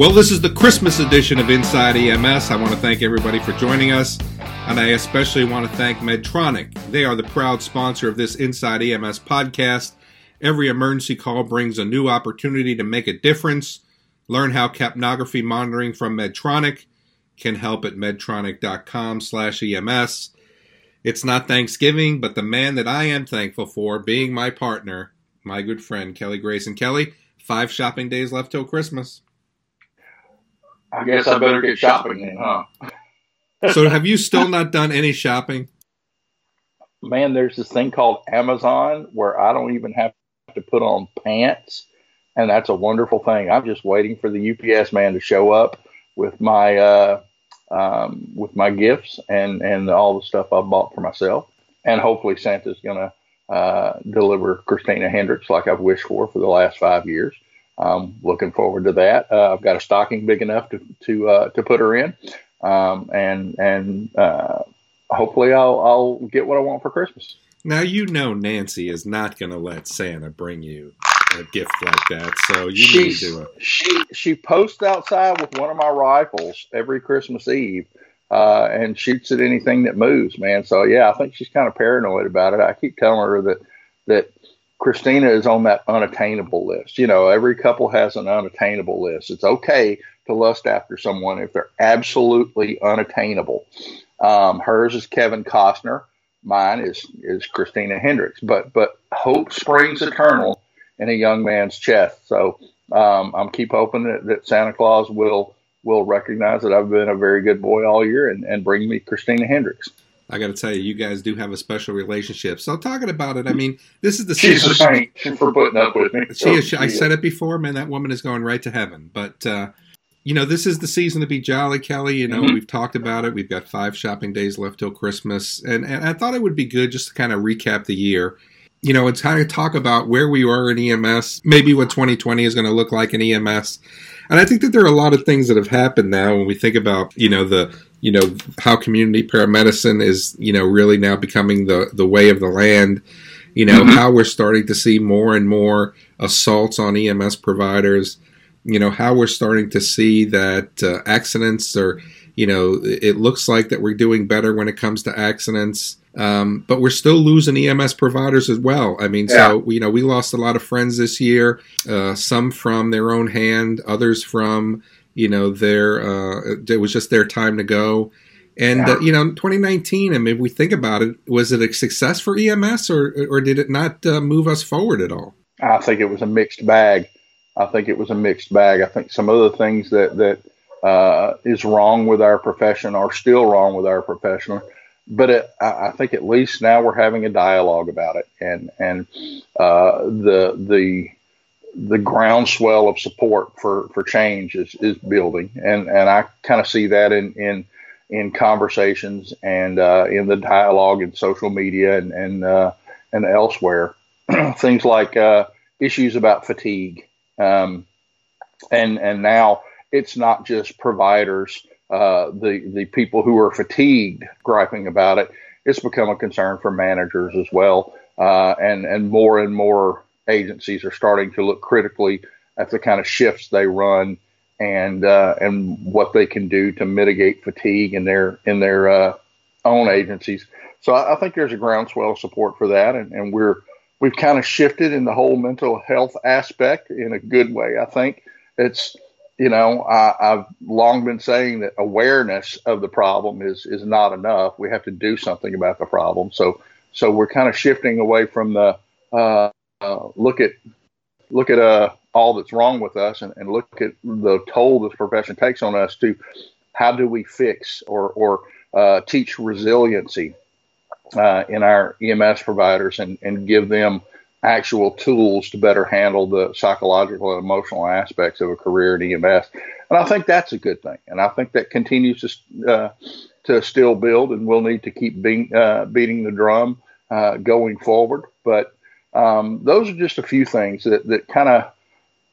Well, this is the Christmas edition of Inside EMS. I want to thank everybody for joining us, and I especially want to thank Medtronic. They are the proud sponsor of this Inside EMS podcast. Every emergency call brings a new opportunity to make a difference. Learn how capnography monitoring from Medtronic can help at medtronic.com/ems. It's not Thanksgiving, but the man that I am thankful for being my partner, my good friend Kelly Grayson. Kelly, five shopping days left till Christmas. I guess I better get shopping then, huh? so, have you still not done any shopping? Man, there's this thing called Amazon where I don't even have to put on pants, and that's a wonderful thing. I'm just waiting for the UPS man to show up with my uh, um, with my gifts and and all the stuff I bought for myself, and hopefully Santa's gonna uh, deliver Christina Hendricks like I've wished for for the last five years. Um, looking forward to that. Uh, I've got a stocking big enough to to uh, to put her in, um, and and uh, hopefully I'll I'll get what I want for Christmas. Now you know Nancy is not going to let Santa bring you a gift like that, so you She's, need to. Uh, she she posts outside with one of my rifles every Christmas Eve. Uh, and shoots at anything that moves, man. So yeah, I think she's kind of paranoid about it. I keep telling her that that Christina is on that unattainable list. You know, every couple has an unattainable list. It's okay to lust after someone if they're absolutely unattainable. Um, hers is Kevin Costner. Mine is is Christina Hendricks. But but hope springs eternal in a young man's chest. So um, I'm keep hoping that, that Santa Claus will will recognize that I've been a very good boy all year and, and bring me Christina Hendricks. I got to tell you, you guys do have a special relationship. So talking about it, I mean, this is the season. she's a saint for putting up with me. She is. I said it before, man. That woman is going right to heaven. But uh, you know, this is the season to be jolly, Kelly. You know, mm-hmm. we've talked about it. We've got five shopping days left till Christmas, and and I thought it would be good just to kind of recap the year. You know, and kind of talk about where we are in EMS, maybe what 2020 is going to look like in EMS. And I think that there are a lot of things that have happened now when we think about, you know, the you know how community paramedicine is you know really now becoming the the way of the land you know mm-hmm. how we're starting to see more and more assaults on EMS providers you know how we're starting to see that uh, accidents are you know it looks like that we're doing better when it comes to accidents um, but we're still losing EMS providers as well. I mean, yeah. so you know, we lost a lot of friends this year. Uh, some from their own hand, others from you know, their uh, it was just their time to go. And yeah. uh, you know, 2019. I mean, if we think about it, was it a success for EMS, or or did it not uh, move us forward at all? I think it was a mixed bag. I think it was a mixed bag. I think some of the things that that uh, is wrong with our profession or still wrong with our profession. But it, I think at least now we're having a dialogue about it, and and uh, the the the groundswell of support for, for change is, is building. And, and I kind of see that in, in, in conversations and uh, in the dialogue in social media and, and, uh, and elsewhere. Things like uh, issues about fatigue. Um, and, and now it's not just providers, uh, the, the people who are fatigued griping about it. It's become a concern for managers as well. Uh, and, and more and more agencies are starting to look critically at the kind of shifts they run and uh, and what they can do to mitigate fatigue in their in their uh, own agencies. So I, I, think there's a groundswell of support for that, and, and we're we've kind of shifted in the whole mental health aspect in a good way. I think it's you know I, I've long been saying that awareness of the problem is is not enough. We have to do something about the problem. So so we're kind of shifting away from the uh, uh, look at look at uh, all that's wrong with us and, and, look at the toll this profession takes on us to how do we fix or, or uh, teach resiliency uh, in our EMS providers and, and give them actual tools to better handle the psychological and emotional aspects of a career in EMS. And I think that's a good thing. And I think that continues to, uh, to still build and we'll need to keep being, uh, beating the drum going forward. But um, those are just a few things that, that kind of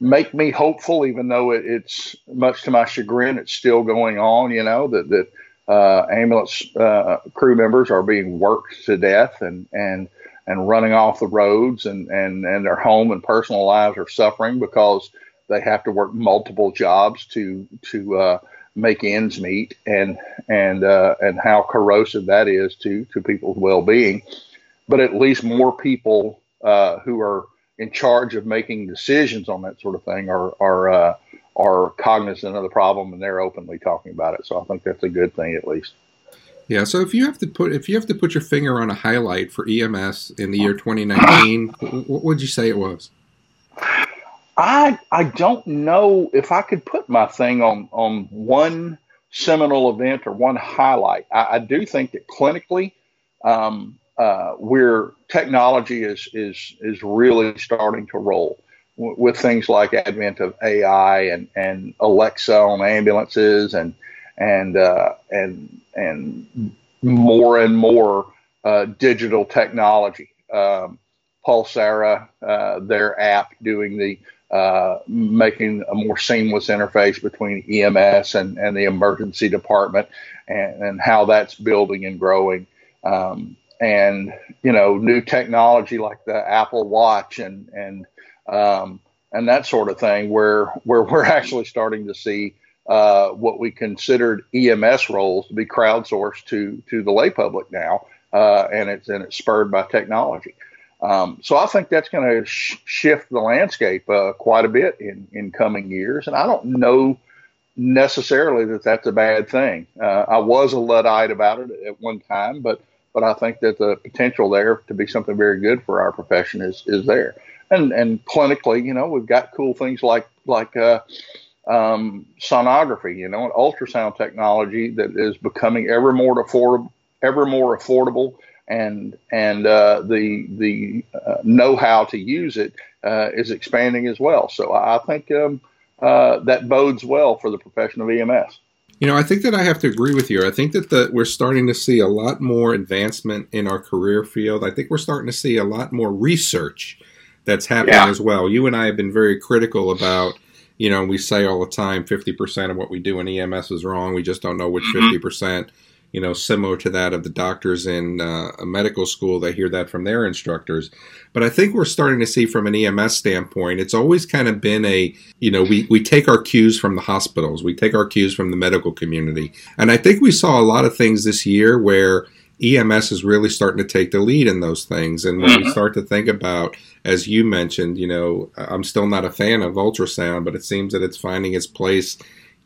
make me hopeful, even though it, it's much to my chagrin, it's still going on, you know, that, that uh, ambulance uh, crew members are being worked to death and, and, and running off the roads and, and, and their home and personal lives are suffering because they have to work multiple jobs to to uh, make ends meet, and and uh, and how corrosive that is to to people's well being. But at least more people uh, who are in charge of making decisions on that sort of thing are are uh, are cognizant of the problem and they're openly talking about it. So I think that's a good thing at least. Yeah. So if you have to put if you have to put your finger on a highlight for EMS in the year 2019, what would you say it was? I I don't know if I could put my thing on on one seminal event or one highlight. I, I do think that clinically, um, uh, where technology is is is really starting to roll w- with things like advent of AI and and Alexa on ambulances and and uh, and and more and more uh, digital technology. Um, Pulsara, uh, their app, doing the uh, making a more seamless interface between EMS and, and the emergency department and, and how that's building and growing. Um, and, you know, new technology like the Apple Watch and, and, um, and that sort of thing where, where we're actually starting to see uh, what we considered EMS roles to be crowdsourced to, to the lay public now. Uh, and it's, and it's spurred by technology. Um, so I think that's going to sh- shift the landscape uh, quite a bit in, in coming years. And I don't know necessarily that that's a bad thing. Uh, I was a luddite about it at one time, but but I think that the potential there to be something very good for our profession is is there. And and clinically, you know, we've got cool things like like uh, um, sonography, you know, and ultrasound technology that is becoming ever more affordable, ever more affordable and and uh, the the uh, know how to use it uh, is expanding as well. So I think um, uh, that bodes well for the profession of EMS. You know, I think that I have to agree with you. I think that the, we're starting to see a lot more advancement in our career field. I think we're starting to see a lot more research that's happening yeah. as well. You and I have been very critical about you know, we say all the time 50% of what we do in EMS is wrong. We just don't know which mm-hmm. 50% you know, similar to that of the doctors in uh, a medical school. They hear that from their instructors. But I think we're starting to see from an EMS standpoint, it's always kind of been a, you know, we, we take our cues from the hospitals, we take our cues from the medical community. And I think we saw a lot of things this year where EMS is really starting to take the lead in those things. And when mm-hmm. we start to think about, as you mentioned, you know, I'm still not a fan of ultrasound, but it seems that it's finding its place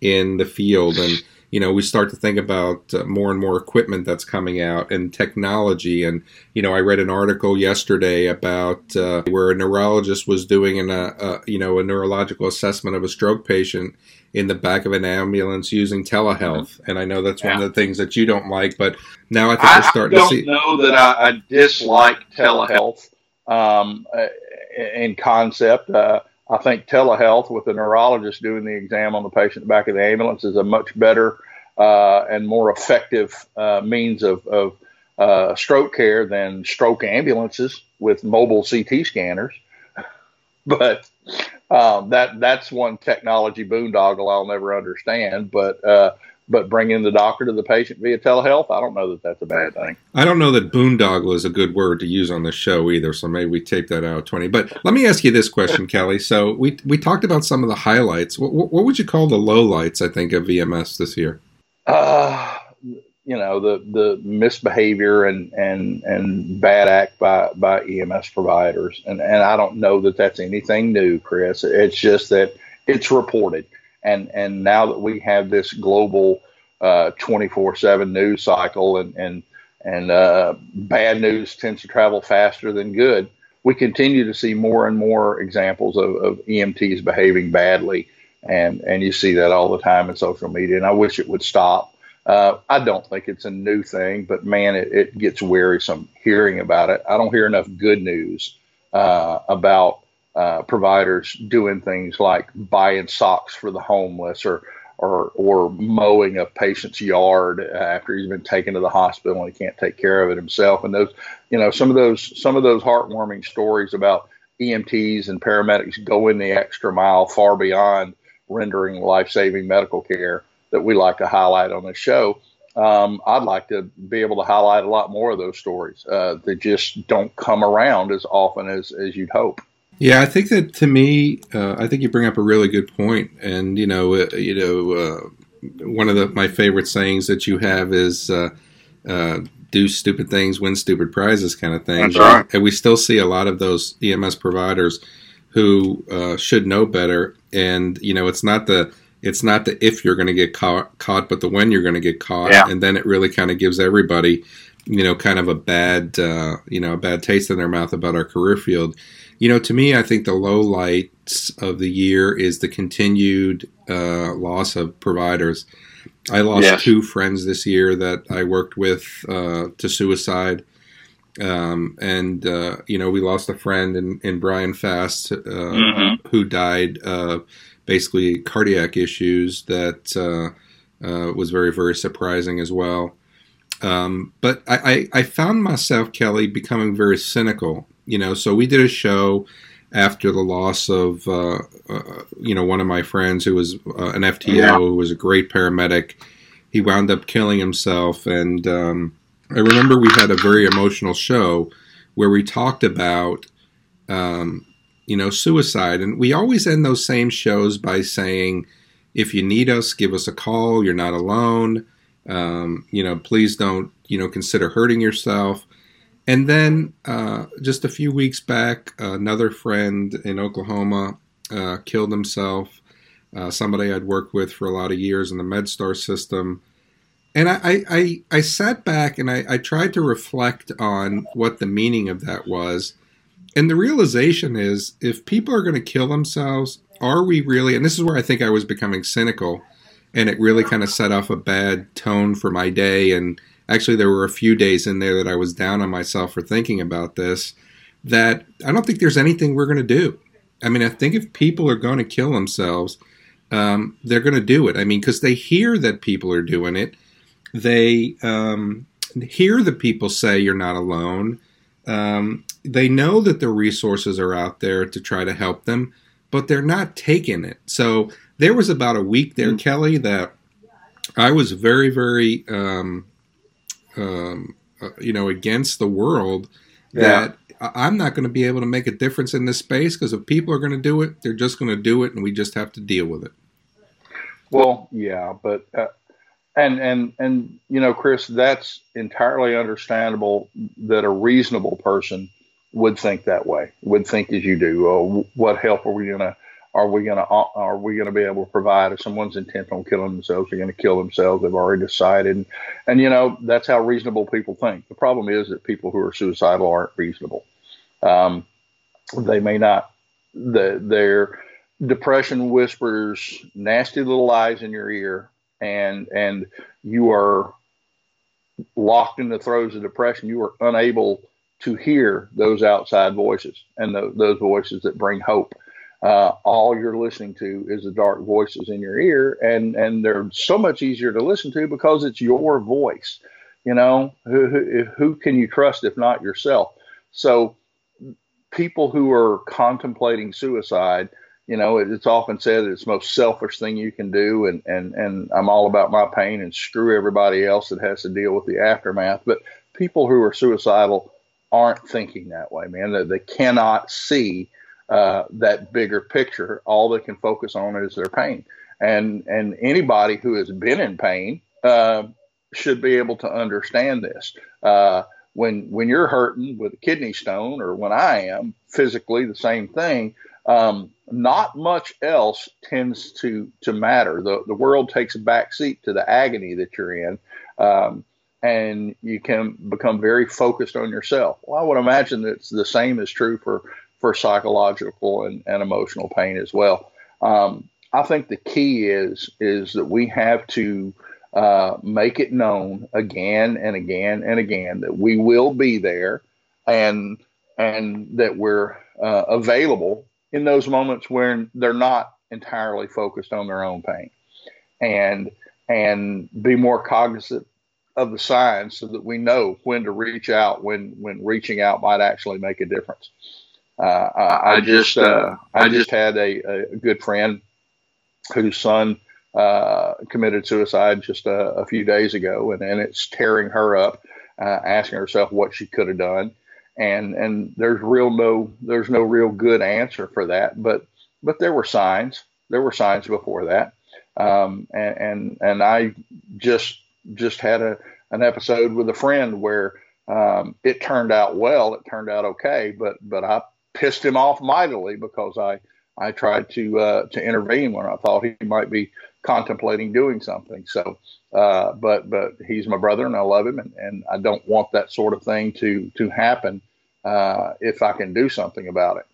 in the field. And, you know, we start to think about uh, more and more equipment that's coming out and technology. And, you know, I read an article yesterday about uh, where a neurologist was doing an, uh, uh, you know, a neurological assessment of a stroke patient in the back of an ambulance using telehealth. And I know that's yeah. one of the things that you don't like, but now I think we're starting to see. I don't know that I, I dislike telehealth um, uh, in concept. Uh, I think telehealth with the neurologist doing the exam on the patient in the back of the ambulance is a much better uh, and more effective uh, means of, of uh, stroke care than stroke ambulances with mobile CT scanners. but um, that that's one technology boondoggle I'll never understand. But uh, but bringing the doctor to the patient via telehealth, I don't know that that's a bad thing. I don't know that boondoggle is a good word to use on the show either, so maybe we tape that out, 20. But let me ask you this question, Kelly. So we, we talked about some of the highlights. What, what would you call the lowlights, I think, of EMS this year? Uh, you know, the, the misbehavior and, and, and bad act by, by EMS providers. And, and I don't know that that's anything new, Chris. It's just that it's reported and and now that we have this global uh, 24/7 news cycle and and and uh, bad news tends to travel faster than good, we continue to see more and more examples of, of EMTs behaving badly, and and you see that all the time in social media. And I wish it would stop. Uh, I don't think it's a new thing, but man, it, it, gets wearisome hearing about it. I don't hear enough good news uh, about uh, providers doing things like buying socks for the homeless or or or mowing a patient's yard after he's been taken to the hospital and he can't take care of it himself. And those, you know, some of those some of those heartwarming stories about EMTs and paramedics going the extra mile far beyond rendering life-saving medical care that we like to highlight on the show. Um, I'd like to be able to highlight a lot more of those stories uh, that just don't come around as often as, as you'd hope. Yeah, I think that to me, uh, I think you bring up a really good point, and you know, uh, you know, uh, one of the, my favorite sayings that you have is uh, uh, "do stupid things, win stupid prizes," kind of thing. That's right. And we still see a lot of those EMS providers who uh, should know better, and you know, it's not the it's not the if you're going to get caught, caught, but the when you're going to get caught, Yeah. and then it really kind of gives everybody, you know, kind of a bad, you know, a bad taste in their mouth about our career field. You know, to me, I think the low lights of the year is the continued uh, loss of providers. I lost Yes. two friends this year that I worked with uh, to suicide. Um, and, uh, you know, we lost a friend in, in Brian Fast uh, Mhm. who died uh, basically cardiac issues that uh, uh, was very, very surprising as well. Um, but I, I, I found myself, Kelly, becoming very cynical. You know, so we did a show after the loss of, uh, uh, you know, one of my friends who was uh, an FTO, Yeah. who was a great paramedic. He wound up killing himself. And um, I remember we had a very emotional show where we talked about, um, you know, suicide. And we always end those same shows by saying, if you need us, give us a call. You're not alone. Um, you know, please don't, you know, consider hurting yourself. And then uh, just a few weeks back, another friend in Oklahoma uh, killed himself. Uh, somebody I'd worked with for a lot of years in the MedStar system. And I, I, I, sat back and I, I tried to reflect on what the meaning of that was. And the realization is if people are going to kill themselves, are we really, and this is where I think I was becoming cynical, and it really kind of set off a bad tone for my day. And actually, there were a few days in there that I was down on myself for thinking about this. That I don't think there's anything we're going to do. I mean, I think if people are going to kill themselves, um, they're going to do it. I mean, because they hear that people are doing it, they um, hear the people say you're not alone. Um, they know that the resources are out there to try to help them, but they're not taking it. So there was about a week there, Kelly, that I was very, very, um, um, uh, you know, against the world. That I- I'm not going to be able to make a difference in this space because if people are going to do it, they're just going to do it, and we just have to deal with it. Well, yeah, but uh, and and and you know, Chris, that's entirely understandable that a reasonable person would think that way. Would think as you do. Oh, what help are we gonna? Are we gonna? Are we gonna be able to provide if someone's intent on killing themselves? They're gonna kill themselves. They've already decided, and, and you know that's how reasonable people think. The problem is that people who are suicidal aren't reasonable. Um, they may not. The, their depression whispers nasty little lies in your ear and and you are locked in the throes of depression you are unable to hear those outside voices and tho- those voices that bring hope. Uh, all you're listening to is the dark voices in your ear and and they're so much easier to listen to because it's your voice you know? Who, who, who can you trust if not yourself? So people who are contemplating suicide you know, it, it's often said it's the most selfish thing you can do, and and and I'm all about my pain and screw everybody else that has to deal with the aftermath. But people who are suicidal aren't thinking that way, man. They, they cannot see uh, that bigger picture. All they can focus on is their pain, and and anybody who has been in pain uh, should be able to understand this. Uh, when when you're hurting with a kidney stone, or when I am physically the same thing. Um, not much else tends to to matter. The the world takes a back seat to the agony that you're in, um, and you can become very focused on yourself. Well, I would imagine that the same is true for for psychological and, and emotional pain as well. Um, I think the key is is that we have to uh, make it known again and again and again that we will be there, and and that we're uh, available in those moments when they're not entirely focused on their own pain and and be more cognizant of the signs so that we know when to reach out when when reaching out might actually make a difference. Uh, I, I, just uh, I just had a, a good friend whose son uh, committed suicide just a, a, few days ago and, and it's tearing her up uh, asking herself what she could have done and and there's real no there's no real good answer for that. But but there were signs. There were signs before that, um, and, and and I just just had a an episode with a friend where um, it turned out well. It turned out okay, but but I pissed him off mightily because I I tried to uh, to intervene when I thought he might be contemplating doing something. So, uh, but but he's my brother and I love him, and, and I don't want that sort of thing to to happen uh, if I can do something about it.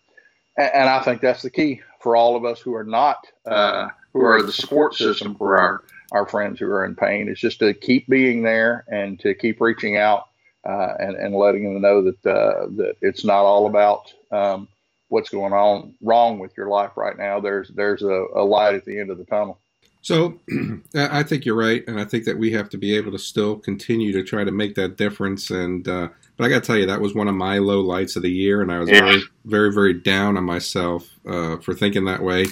And, and, I think that's the key for all of us who are not uh, who are the support system for our our friends who are in pain is just to keep being there and to keep reaching out uh, and and letting them know that uh, that it's not all about um, what's going on wrong with your life right now. There's there's a, a light at the end of the tunnel. So I think you're right, and I think that we have to be able to still continue to try to make that difference. And uh, but I got to tell you, that was one of my low lights of the year, and I was yeah. very, very, very down on myself uh, for thinking that way.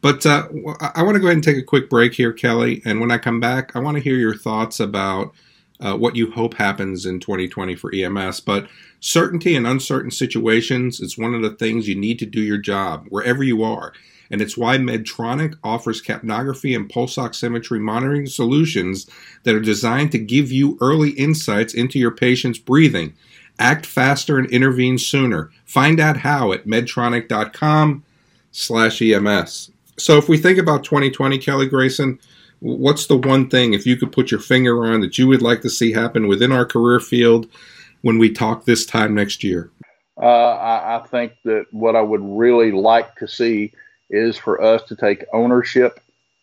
But uh, I want to go ahead and take a quick break here, Kelly. And when I come back, I want to hear your thoughts about uh, what you hope happens in 2020 for EMS. But certainty in uncertain situations is one of the things you need to do your job wherever you are. And it's why Medtronic offers capnography and pulse oximetry monitoring solutions that are designed to give you early insights into your patient's breathing. Act faster and intervene sooner. Find out how at medtronic.com slash EMS. So if we think about 2020, Kelly Grayson, what's the one thing, if you could put your finger on, that you would like to see happen within our career field when we talk this time next year? Uh, I, I, think that what I would really like to see is for us to take ownership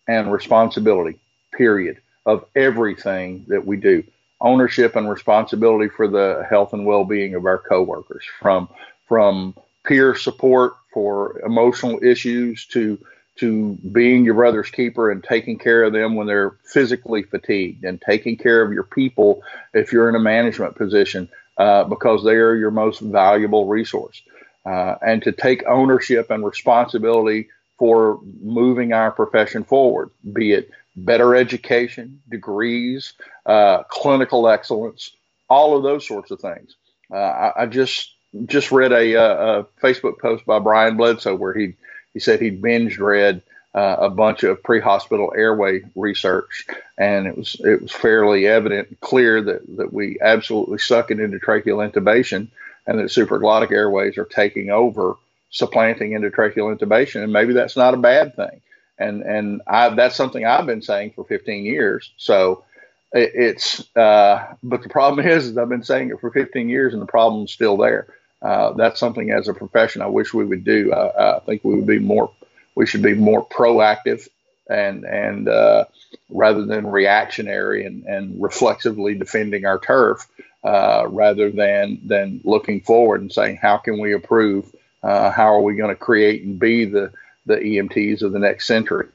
and responsibility, period, of everything that we do. Ownership and responsibility for the health and well-being of our coworkers, from from peer support for emotional issues to to being your brother's keeper and taking care of them when they're physically fatigued and taking care of your people if you're in a management position uh, because they are your most valuable resource. Uh, and to take ownership and responsibility for moving our profession forward, be it better education, degrees, uh, clinical excellence, all of those sorts of things. Uh, I, I, just just read a, uh, a, Facebook post by Bryan Bledsoe where he he said he'd binge read uh, a bunch of pre-hospital airway research, and it was it was fairly evident, and clear that that we absolutely suck it endotracheal intubation, and that supraglottic airways are taking over, supplanting endotracheal intubation, and maybe that's not a bad thing. And and I, that's something I've been saying for 15 years. So it, it's uh, but the problem is, is I've been saying it for 15 years, and the problem's still there uh, that's something as a profession I wish we would do. I, I, think we would be more, we should be more proactive and and uh, rather than reactionary and, and reflexively defending our turf, uh, rather than than looking forward and saying how can we improve, uh, how are we going to create and be the the EMTs of the next century.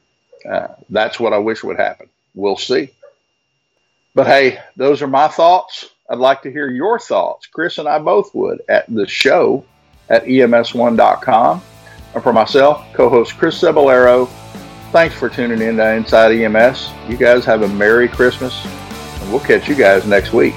Uh, that's what I wish would happen. We'll see. But hey, those are my thoughts. I'd like to hear your thoughts. Chris and I both would at the show at ems1.com. And for myself, co host Chris Cebollero, thanks for tuning in to Inside EMS. You guys have a Merry Christmas, and we'll catch you guys next week.